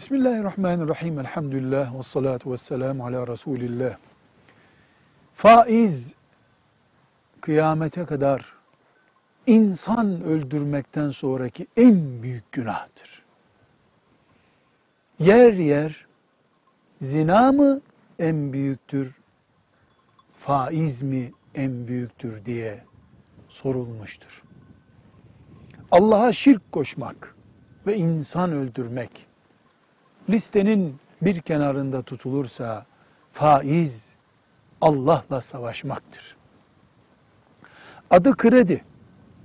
Bismillahirrahmanirrahim. Elhamdülillah ve salatu ve selamu ala Resulillah. Faiz kıyamete kadar insan öldürmekten sonraki en büyük günahtır. Yer yer zina mı en büyüktür, faiz mi en büyüktür diye sorulmuştur. Allah'a şirk koşmak ve insan öldürmek listenin bir kenarında tutulursa faiz Allah'la savaşmaktır. Adı kredi,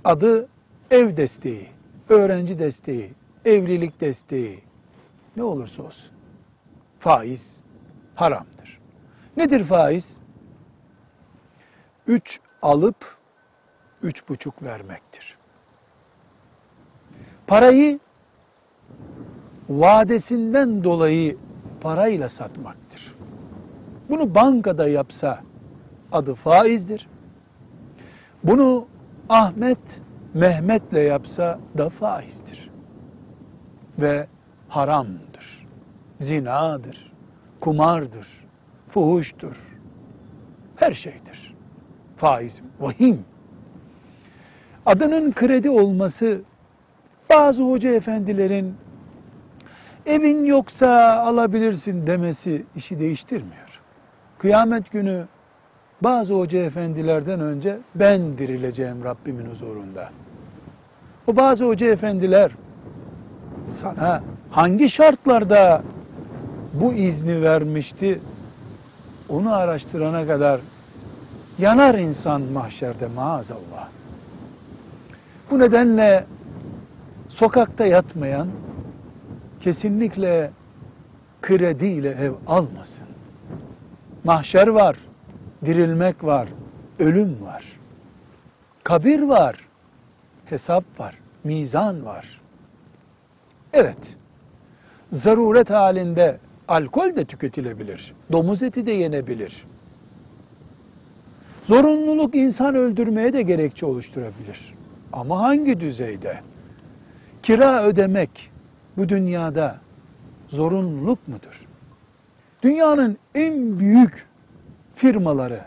adı ev desteği, öğrenci desteği, evlilik desteği ne olursa olsun faiz haramdır. Nedir faiz? Üç alıp üç buçuk vermektir. Parayı vadesinden dolayı parayla satmaktır. Bunu bankada yapsa adı faizdir. Bunu Ahmet Mehmet'le yapsa da faizdir. Ve haramdır. Zinadır. Kumardır. Fuhuştur. Her şeydir. Faiz vahim. Adının kredi olması bazı hoca efendilerin evin yoksa alabilirsin demesi işi değiştirmiyor. Kıyamet günü bazı hoca efendilerden önce ben dirileceğim Rabbimin huzurunda. O bazı hoca efendiler sana hangi şartlarda bu izni vermişti onu araştırana kadar yanar insan mahşerde maazallah. Bu nedenle sokakta yatmayan kesinlikle krediyle ev almasın. Mahşer var, dirilmek var, ölüm var. Kabir var, hesap var, mizan var. Evet, zaruret halinde alkol de tüketilebilir, domuz eti de yenebilir. Zorunluluk insan öldürmeye de gerekçe oluşturabilir. Ama hangi düzeyde? Kira ödemek bu dünyada zorunluluk mudur? Dünyanın en büyük firmaları,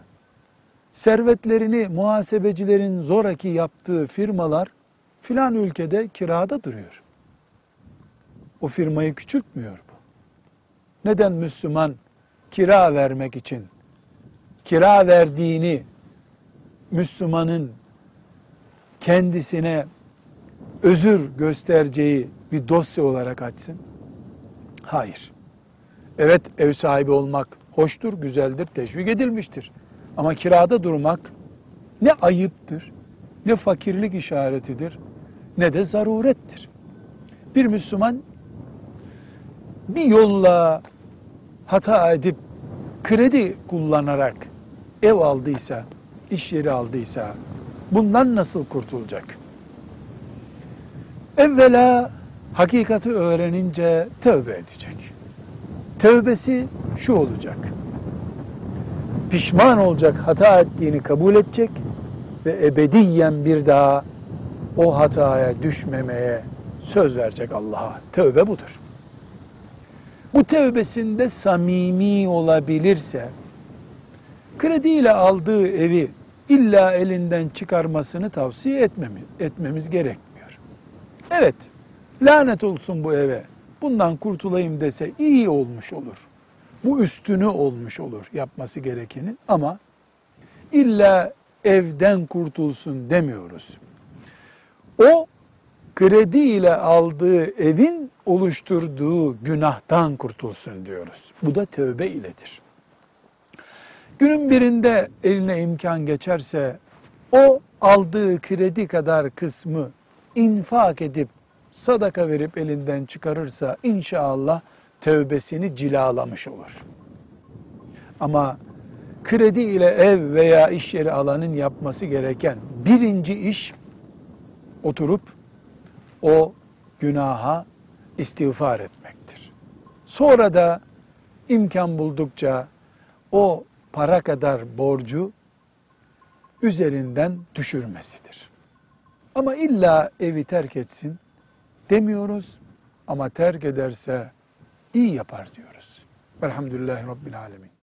servetlerini muhasebecilerin zoraki yaptığı firmalar filan ülkede kirada duruyor. O firmayı küçültmüyor bu. Neden Müslüman kira vermek için kira verdiğini Müslümanın kendisine özür göstereceği bir dosya olarak açsın? Hayır. Evet ev sahibi olmak hoştur, güzeldir, teşvik edilmiştir. Ama kirada durmak ne ayıptır, ne fakirlik işaretidir, ne de zarurettir. Bir Müslüman bir yolla hata edip kredi kullanarak ev aldıysa, iş yeri aldıysa bundan nasıl kurtulacak? Evvela hakikati öğrenince tövbe edecek. Tövbesi şu olacak. Pişman olacak, hata ettiğini kabul edecek ve ebediyen bir daha o hataya düşmemeye söz verecek Allah'a. Tövbe budur. Bu tövbesinde samimi olabilirse krediyle aldığı evi illa elinden çıkarmasını tavsiye etmemiz, etmemiz gerekmiyor. Evet, lanet olsun bu eve, bundan kurtulayım dese iyi olmuş olur. Bu üstünü olmuş olur yapması gerekenin ama illa evden kurtulsun demiyoruz. O kredi ile aldığı evin oluşturduğu günahtan kurtulsun diyoruz. Bu da tövbe iledir. Günün birinde eline imkan geçerse o aldığı kredi kadar kısmı infak edip sadaka verip elinden çıkarırsa inşallah tövbesini cilalamış olur. Ama kredi ile ev veya iş yeri alanın yapması gereken birinci iş oturup o günaha istiğfar etmektir. Sonra da imkan buldukça o para kadar borcu üzerinden düşürmesidir. Ama illa evi terk etsin demiyoruz ama terk ederse iyi yapar diyoruz. Velhamdülillahi Rabbil Alemin.